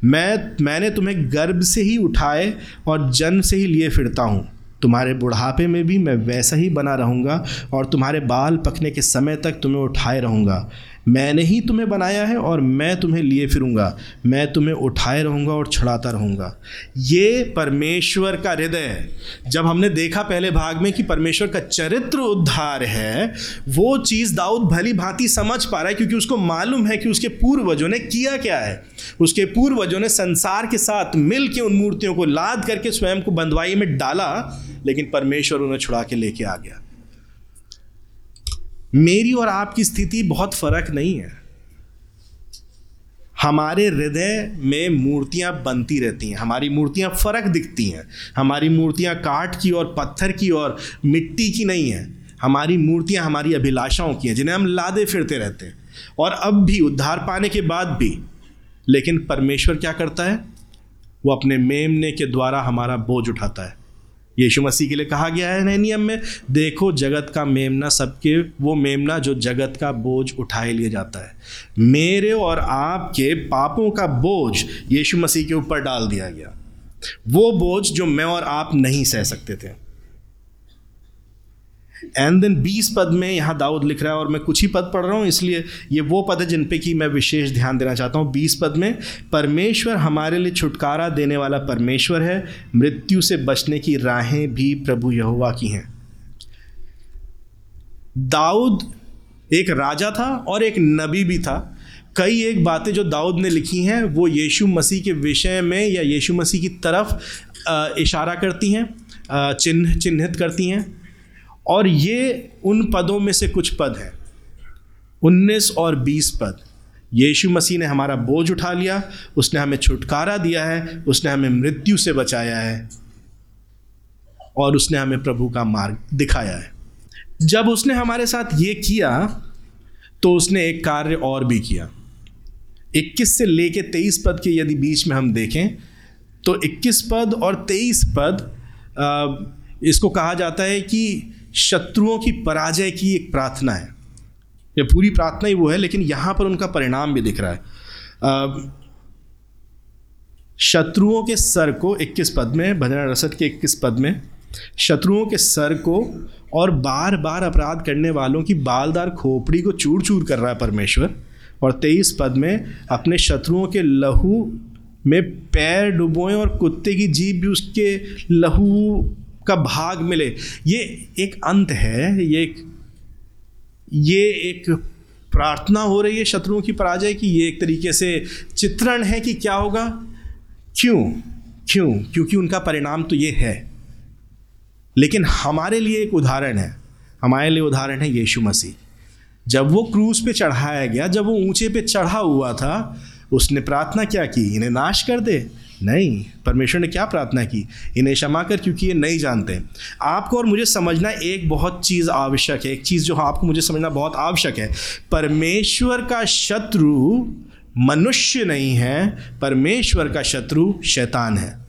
मैं, मैंने तुम्हें गर्भ से ही उठाए और जन्म से ही लिए फिरता हूँ। तुम्हारे बुढ़ापे में भी मैं वैसा ही बना रहूँगा और तुम्हारे बाल पकने के समय तक तुम्हें उठाए रहूँगा। मैंने ही तुम्हें बनाया है और मैं तुम्हें लिए फिरूँगा। मैं तुम्हें उठाए रहूँगा और छड़ाता रहूँगा। ये परमेश्वर का हृदय है। जब हमने देखा पहले भाग में कि परमेश्वर का चरित्र उद्धार है, वो चीज़ दाऊद भली भांति समझ पा रहा है क्योंकि उसको मालूम है कि उसके पूर्वजों ने किया क्या है। उसके पूर्वजों ने संसार के साथ मिल के उन मूर्तियों को लाद करके स्वयं को बंदवाई में डाला, लेकिन परमेश्वर उन्हें छुड़ा के लेके आ गया। मेरी और आपकी स्थिति बहुत फ़र्क नहीं है। हमारे हृदय में मूर्तियाँ बनती रहती हैं, हमारी मूर्तियाँ फ़र्क दिखती हैं, हमारी मूर्तियाँ काठ की और पत्थर की और मिट्टी की नहीं हैं, हमारी मूर्तियाँ हमारी अभिलाषाओं की हैं, जिन्हें हम लादे फिरते रहते हैं। और अब भी, उद्धार पाने के बाद भी, लेकिन परमेश्वर क्या करता है? वो अपने मेमने के द्वारा हमारा बोझ उठाता है। यीशु मसीह के लिए कहा गया है नए नियम में, देखो, जगत का मेमना सबके, वो मेमना जो जगत का बोझ उठाए लिया जाता है। मेरे और आपके पापों का बोझ यीशु मसीह के ऊपर डाल दिया गया। वो बोझ जो मैं और आप नहीं सह सकते थे। एंड देन बीस पद में यहाँ दाऊद लिख रहा है और मैं कुछ ही पद पढ़ रहा हूँ, इसलिए ये वो पद है जिन पे कि मैं विशेष ध्यान देना चाहता हूँ। बीस पद में, परमेश्वर हमारे लिए छुटकारा देने वाला परमेश्वर है, मृत्यु से बचने की राहें भी प्रभु यहुआ की हैं। दाऊद एक राजा था और एक नबी भी था। कई एक बातें जो दाऊद ने लिखी हैं, वो यीशु मसीह के विषय में या यीशु मसीह की तरफ़ इशारा करती हैं चिन्ह, चिन्हित करती हैं। और ये उन पदों में से कुछ पद हैं। उन्नीस और बीस पद। यीशु मसीह ने हमारा बोझ उठा लिया, उसने हमें छुटकारा दिया है, उसने हमें मृत्यु से बचाया है और उसने हमें प्रभु का मार्ग दिखाया है। जब उसने हमारे साथ ये किया तो उसने एक कार्य और भी किया। 21 से लेके 23 पद के यदि बीच में हम देखें तो 21 पद और 23 पद इसको कहा जाता है कि शत्रुओं की पराजय की एक प्रार्थना है। ये पूरी प्रार्थना ही वो है, लेकिन यहाँ पर उनका परिणाम भी दिख रहा है। शत्रुओं के सर को 21 पद में, भजन रसद के 21 पद में, शत्रुओं के सर को और बार बार अपराध करने वालों की बालदार खोपड़ी को चूर चूर कर रहा है परमेश्वर, और तेईस पद में अपने शत्रुओं के लहू में पैर डुबोएँ और कुत्ते की जीभ भी उसके लहू का भाग मिले। ये एक अंत है, ये एक ये एक प्रार्थना हो रही है शत्रुओं की पराजय की। ये एक तरीके से चित्रण है कि क्या होगा। क्यों? क्यों? क्योंकि उनका परिणाम तो ये है। लेकिन हमारे लिए एक उदाहरण है। हमारे लिए उदाहरण है यीशु मसीह। जब वो क्रूज पे चढ़ाया गया, जब वो ऊँचे पे चढ़ा हुआ था, उसने प्रार्थना क्या की? इन्हें नाश कर दे। नहीं, परमेश्वर ने क्या प्रार्थना की? इन्हें क्षमा कर, क्योंकि ये नहीं जानते। आपको और मुझे समझना एक बहुत चीज़ आवश्यक है। एक चीज़ जो आपको मुझे समझना बहुत आवश्यक है। परमेश्वर का शत्रु मनुष्य नहीं है, परमेश्वर का शत्रु शैतान है।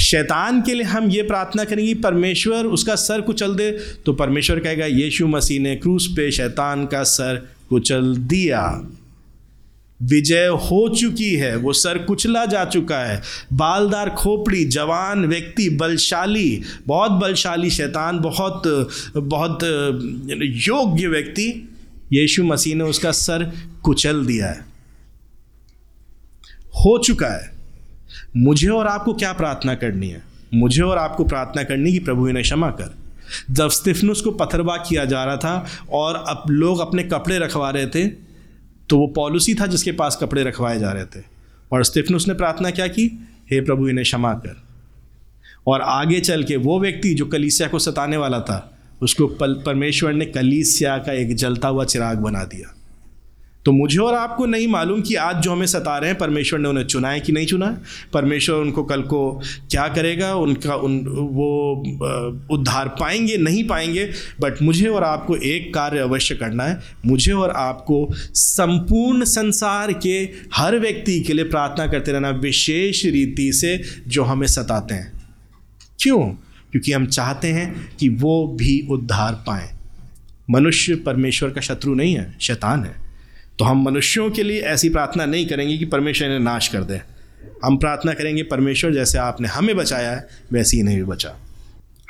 शैतान के लिए हम ये प्रार्थना करेंगे, परमेश्वर, उसका सर कुचल दे। तो परमेश्वर कहेगा, यीशु मसीह ने क्रूस पे शैतान का सर कुचल दिया। विजय हो चुकी है, वो सर कुचला जा चुका है। बालदार, खोपड़ी, जवान व्यक्ति, बलशाली, बहुत बलशाली शैतान, बहुत बहुत, योग्य व्यक्ति। यीशु मसीह ने उसका सर कुचल दिया है। हो चुका है। मुझे और आपको क्या प्रार्थना करनी है? मुझे और आपको प्रार्थना करनी कि प्रभु ने क्षमा कर। जब स्टिफनुस को पत्थरबा किया जा रहा था और अब लोग अपने कपड़े रखवा रहे थे तो वो पॉलिसी था जिसके पास कपड़े रखवाए जा रहे थे। और स्टिफन उसने प्रार्थना क्या की? हे प्रभु, इन्हें क्षमा कर। और आगे चल के वो व्यक्ति जो कलीसिया को सताने वाला था, उसको परमेश्वर ने कलीसिया का एक जलता हुआ चिराग बना दिया। तो मुझे और आपको नहीं मालूम कि आज जो हमें सता रहे हैं, परमेश्वर ने उन्हें चुना है कि नहीं चुना? है परमेश्वर उनको कल को क्या करेगा? उनका, उन, वो उद्धार पाएँगे, नहीं पाएँगे? बट मुझे और आपको एक कार्य अवश्य करना है। मुझे और आपको संपूर्ण संसार के हर व्यक्ति के लिए प्रार्थना करते रहना, विशेष रीति से जो हमें सताते हैं। क्यों? क्योंकि हम चाहते हैं कि वो भी उद्धार पाएँ। मनुष्य परमेश्वर का शत्रु नहीं है, शैतान है। तो हम मनुष्यों के लिए ऐसी प्रार्थना नहीं करेंगे कि परमेश्वर इन्हें नाश कर दे। हम प्रार्थना करेंगे, परमेश्वर, जैसे आपने हमें बचाया है, वैसे ही नहीं भी बचा।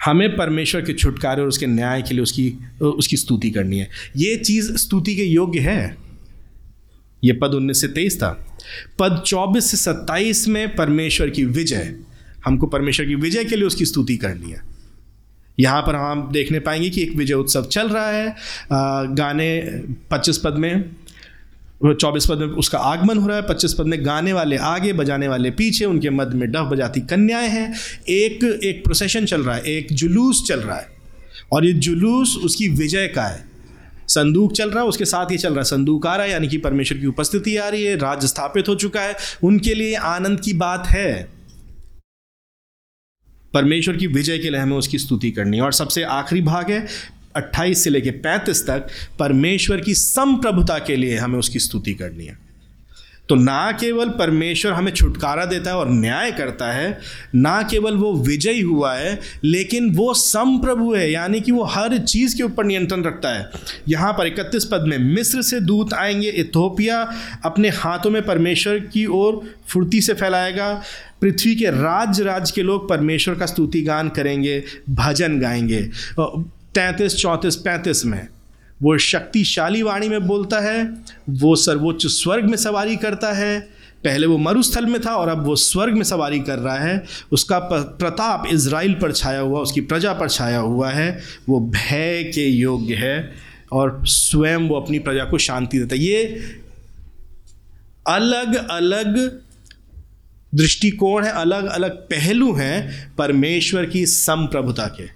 हमें परमेश्वर के छुटकारे और उसके न्याय के लिए उसकी उसकी स्तुति करनी है। ये चीज़ स्तुति के योग्य है। ये पद उन्नीस से तेईस था। पद चौबीस से सत्ताईस में परमेश्वर की विजय। हमको परमेश्वर की विजय के लिए उसकी स्तुति करनी है। यहाँ पर हम देखने पाएँगे कि एक विजय उत्सव चल रहा है। गाने पच्चीस पद में चौबीस पद में उसका आगमन हो रहा है, पच्चीस पद में गाने वाले, आगे बजाने वाले, पीछे उनके मध्य में डफ बजाती कन्याएँ हैं। एक एक प्रोसेशन चल रहा है, एक जुलूस चल रहा है। और ये जुलूस उसकी विजय का है। संदूक चल रहा है, उसके साथ ही चल रहा है। संदूक आ रहा है, यानी कि परमेश्वर की उपस्थिति आ रही है राज्य स्थापित हो चुका है। उनके लिए आनंद की बात है। परमेश्वर की विजय के लिए हमें उसकी स्तुति करनी है। और सबसे आखिरी भाग है 28 से लेकर 35 तक परमेश्वर की संप्रभुता के लिए हमें उसकी स्तुति करनी है। तो ना केवल परमेश्वर हमें छुटकारा देता है और न्याय करता है, ना केवल वो विजयी हुआ है, लेकिन वो संप्रभु है, यानी कि वो हर चीज़ के ऊपर नियंत्रण रखता है। यहाँ पर इकतीस पद में, मिस्र से दूत आएँगे इथोपिया अपने हाथों में परमेश्वर की ओर फुर्ती से फैलाएगा, पृथ्वी के राज्य राज्य के लोग परमेश्वर का स्तुति गान करेंगे, भजन गाएँगे। तैंतीस, चौंतीस, पैंतीस में। वो शक्तिशाली वाणी में बोलता है, वो सर्वोच्च स्वर्ग में सवारी करता है। पहले वो मरुस्थल में था और अब वो स्वर्ग में सवारी कर रहा है। उसका प्रताप इज़राइल पर छाया हुआ, उसकी प्रजा पर छाया हुआ है। वो भय के योग्य है और स्वयं वो अपनी प्रजा को शांति देता है। ये अलग अलग दृष्टिकोण है, अलग अलग पहलू हैं परमेश्वर की संप्रभुता के।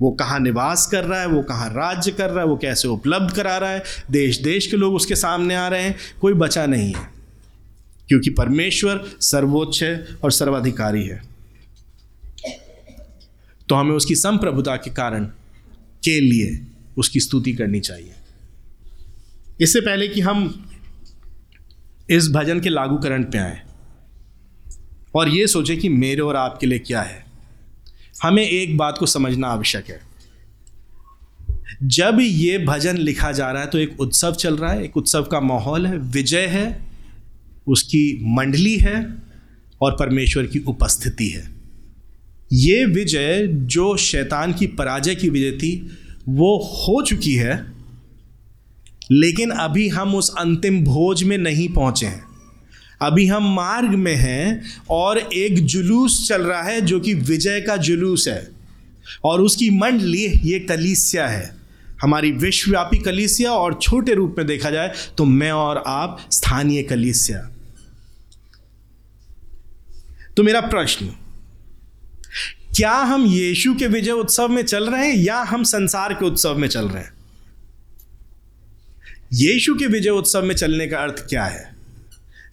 वो कहाँ निवास कर रहा है, वो कहाँ राज्य कर रहा है, वो कैसे उपलब्ध करा रहा है देश देश के लोग उसके सामने आ रहे हैं, कोई बचा नहीं है। क्योंकि परमेश्वर सर्वोच्च है और सर्वाधिकारी है। तो हमें उसकी संप्रभुता के कारण के लिए उसकी स्तुति करनी चाहिए। इससे पहले कि हम इस भजन के लागूकरण पे आए और ये सोचे कि मेरे और आपके लिए क्या है। हमें एक बात को समझना आवश्यक है। जब ये भजन लिखा जा रहा है तो एक उत्सव चल रहा है, एक उत्सव का माहौल है, विजय है, उसकी मंडली है और परमेश्वर की उपस्थिति है। ये विजय, जो शैतान की पराजय की विजय थी, वो हो चुकी है, लेकिन अभी हम उस अंतिम भोज में नहीं पहुँचे हैं। अभी हम मार्ग में हैं और एक जुलूस चल रहा है जो कि विजय का जुलूस है। और उसकी मंडली ये कलीसिया है। हमारी विश्वव्यापी कलीसिया और छोटे रूप में देखा जाए तो मैं और आप स्थानीय कलीसिया। तो मेरा प्रश्न, क्या हम यीशु के विजय उत्सव में चल रहे हैं या हम संसार के उत्सव में चल रहे हैं? यीशु के विजय उत्सव में चलने का अर्थ क्या है?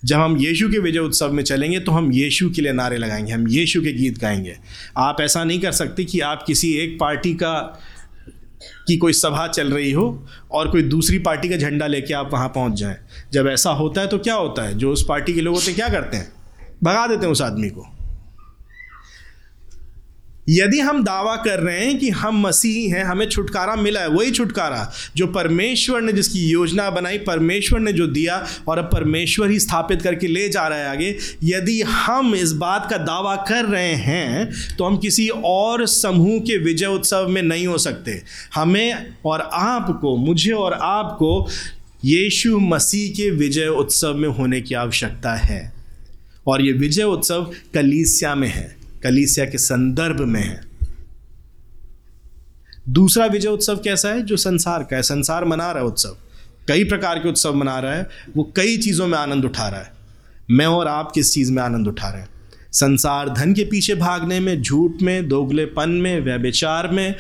जब हम यीशु के विजय उत्सव में चलेंगे तो हम यीशु के लिए नारे लगाएँगे, हम यीशु के गीत गाएँगे। आप ऐसा नहीं कर सकते कि आप किसी एक पार्टी का, की कोई सभा चल रही हो और कोई दूसरी पार्टी का झंडा लेके आप वहाँ पहुँच जाएँ। जब ऐसा होता है तो क्या होता है? जो उस पार्टी के लोग होते हैं, क्या करते हैं? भगा देते हैं उस आदमी को। यदि हम दावा कर रहे हैं कि हम मसीही हैं, हमें छुटकारा मिला है, वही छुटकारा जो परमेश्वर ने जिसकी योजना बनाई, परमेश्वर ने जो दिया और अब परमेश्वर ही स्थापित करके ले जा रहा है आगे। यदि हम इस बात का दावा कर रहे हैं तो हम किसी और समूह के विजय उत्सव में नहीं हो सकते। हमें और आपको, मुझे और आपको यीशु मसीह के विजय उत्सव में होने की आवश्यकता है। और ये विजय उत्सव कलीसिया में है। कलीसिया के संदर्भ में है। दूसरा विजय उत्सव कैसा है? जो संसार का है। संसार मना रहा है उत्सव। कई प्रकार के उत्सव मना रहा है। वो कई चीज़ों में आनंद उठा रहा है। मैं और आप किस चीज़ में आनंद उठा रहे हैं? संसार धन के पीछे भागने में, झूठ में, दोगलेपन में, व्यभिचार में,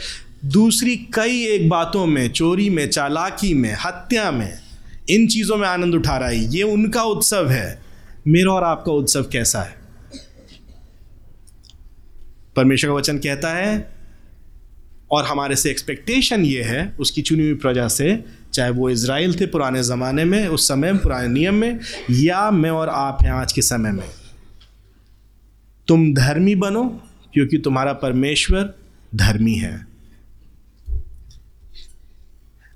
दूसरी कई एक बातों में, चोरी में, चालाकी में, हत्या में, इन चीज़ों में आनंद उठा रहा है। ये उनका उत्सव है। मेरा और आपका उत्सव कैसा है? परमेश्वर का वचन कहता है, और हमारे से एक्सपेक्टेशन ये है, उसकी चुनी हुई प्रजा से, चाहे वो इसराइल थे पुराने ज़माने में, उस समय पुराने नियम में, या मैं और आप हैं आज के समय में। तुम धर्मी बनो, क्योंकि तुम्हारा परमेश्वर धर्मी है।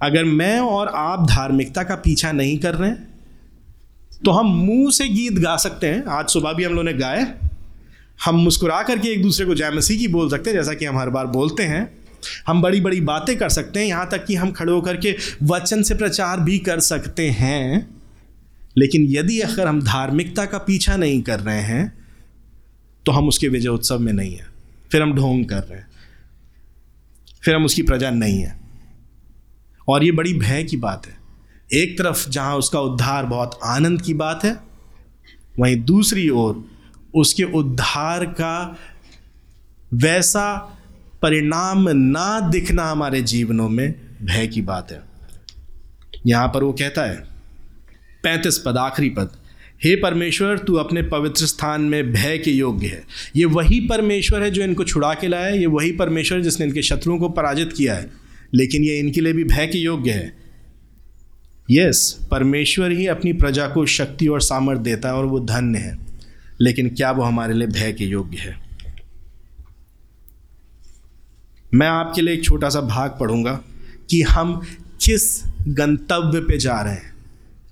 अगर मैं और आप धार्मिकता का पीछा नहीं कर रहे हैं तो हम मुँह से गीत गा सकते हैं। आज सुबह भी हम लोगों ने गाए हम मुस्कुरा करके एक दूसरे को जय मसीह की बोल सकते हैं, जैसा कि हम हर बार बोलते हैं। हम बड़ी बड़ी बातें कर सकते हैं, यहाँ तक कि हम खड़े होकर के वचन से प्रचार भी कर सकते हैं। लेकिन यदि अगर हम धार्मिकता का पीछा नहीं कर रहे हैं तो हम उसके विजय उत्सव में नहीं हैं। फिर हम ढोंग कर रहे हैं। फिर हम उसकी प्रजा नहीं है। और ये बड़ी भय की बात है। एक तरफ़ जहाँ उसका उद्धार बहुत आनंद की बात है, वहीं दूसरी ओर उसके उद्धार का वैसा परिणाम ना दिखना हमारे जीवनों में भय की बात है। यहाँ पर वो कहता है, पैंतीस पद, आखिरी पद, हे परमेश्वर, तू अपने पवित्र स्थान में भय के योग्य है। ये वही परमेश्वर है जो इनको छुड़ा के लाया है, ये वही परमेश्वर है जिसने इनके शत्रुओं को पराजित किया है। लेकिन ये इनके लिए भी भय के योग्य है। यस, परमेश्वर ही अपनी प्रजा को शक्ति और सामर्थ्य देता है और वो धन्य है। लेकिन क्या वो हमारे लिए भय के योग्य है? मैं आपके लिए एक छोटा सा भाग पढ़ूँगा कि हम किस गंतव्य पे जा रहे हैं।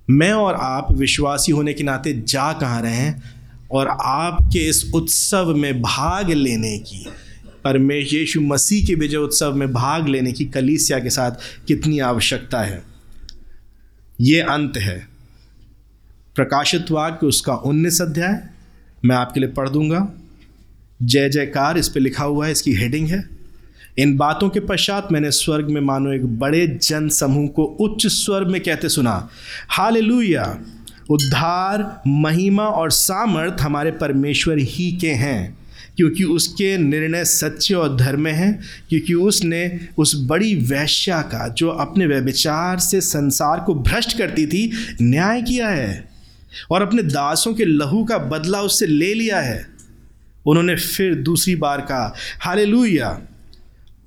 मैं और आप विश्वासी होने के नाते जा कहाँ रहे हैं और आपके इस उत्सव में भाग लेने की परमेश यीशु मसीह के विजय उत्सव में भाग लेने की कलीसिया के साथ कितनी आवश्यकता है? ये अंत है। प्रकाशित वाक्य उसका उन्नीस अध्याय मैं आपके लिए पढ़ दूँगा। जय जयकार, इस पर लिखा हुआ है, इसकी हेडिंग है। इन बातों के पश्चात मैंने स्वर्ग में मानो एक बड़े जन समूह को उच्च स्वर में कहते सुना हाल उद्धार, महिमा और सामर्थ हमारे परमेश्वर ही के हैं, क्योंकि उसके निर्णय सच्चे और धर्म हैं, क्योंकि उसने उस बड़ी वैश्या का, जो अपने व्यविचार से संसार को भ्रष्ट करती थी, न्याय किया है। और अपने दासों के लहू का बदला उससे ले लिया है। उन्होंने फिर दूसरी बार कहा हाले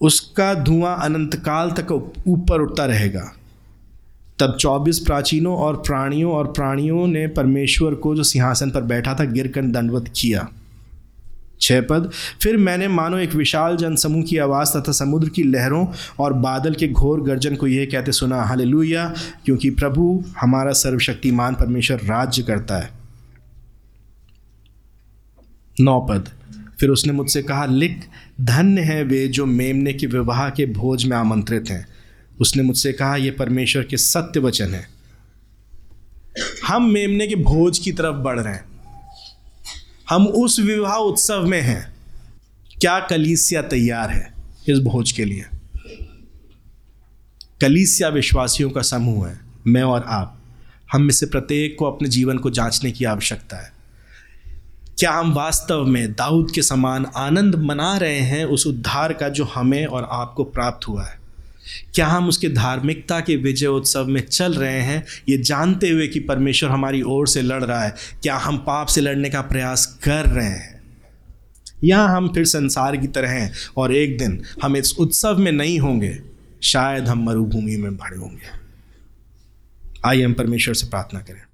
उसका धुआँ अनंतकाल तक ऊपर उठता रहेगा। तब चौबीस प्राचीनों और प्राणियों और प्राणियों ने परमेश्वर को जो सिंहासन पर बैठा था, गिरकर दंडवत किया। छह पद। फिर मैंने, मानो एक विशाल जनसमूह की आवाज़ तथा समुद्र की लहरों और बादल के घोर गर्जन को यह कहते सुना हाले क्योंकि प्रभु हमारा सर्वशक्तिमान परमेश्वर राज्य करता है। नौ पद। फिर उसने मुझसे कहा, लिख, धन्य है वे जो मेमने के विवाह के भोज में आमंत्रित हैं। उसने मुझसे कहा यह परमेश्वर के सत्य वचन है। हम मेमने के भोज की तरफ़ बढ़ रहे हैं। हम उस विवाह उत्सव में हैं। क्या कलीसिया तैयार है इस भोज के लिए? कलीसिया विश्वासियों का समूह है, मैं और आप। हम में से प्रत्येक को अपने जीवन को जांचने की आवश्यकता है। क्या हम वास्तव में दाऊद के समान आनंद मना रहे हैं उस उद्धार का जो हमें और आपको प्राप्त हुआ है? क्या हम उसके धार्मिकता के विजय उत्सव में चल रहे हैं? ये जानते हुए कि परमेश्वर हमारी ओर से लड़ रहा है। क्या हम पाप से लड़ने का प्रयास कर रहे हैं? या हम फिर संसार की तरह हैं और एक दिन हम इस उत्सव में नहीं होंगे? शायद हम मरुभूमि में भरे होंगे। आइए हम परमेश्वर से प्रार्थना करें।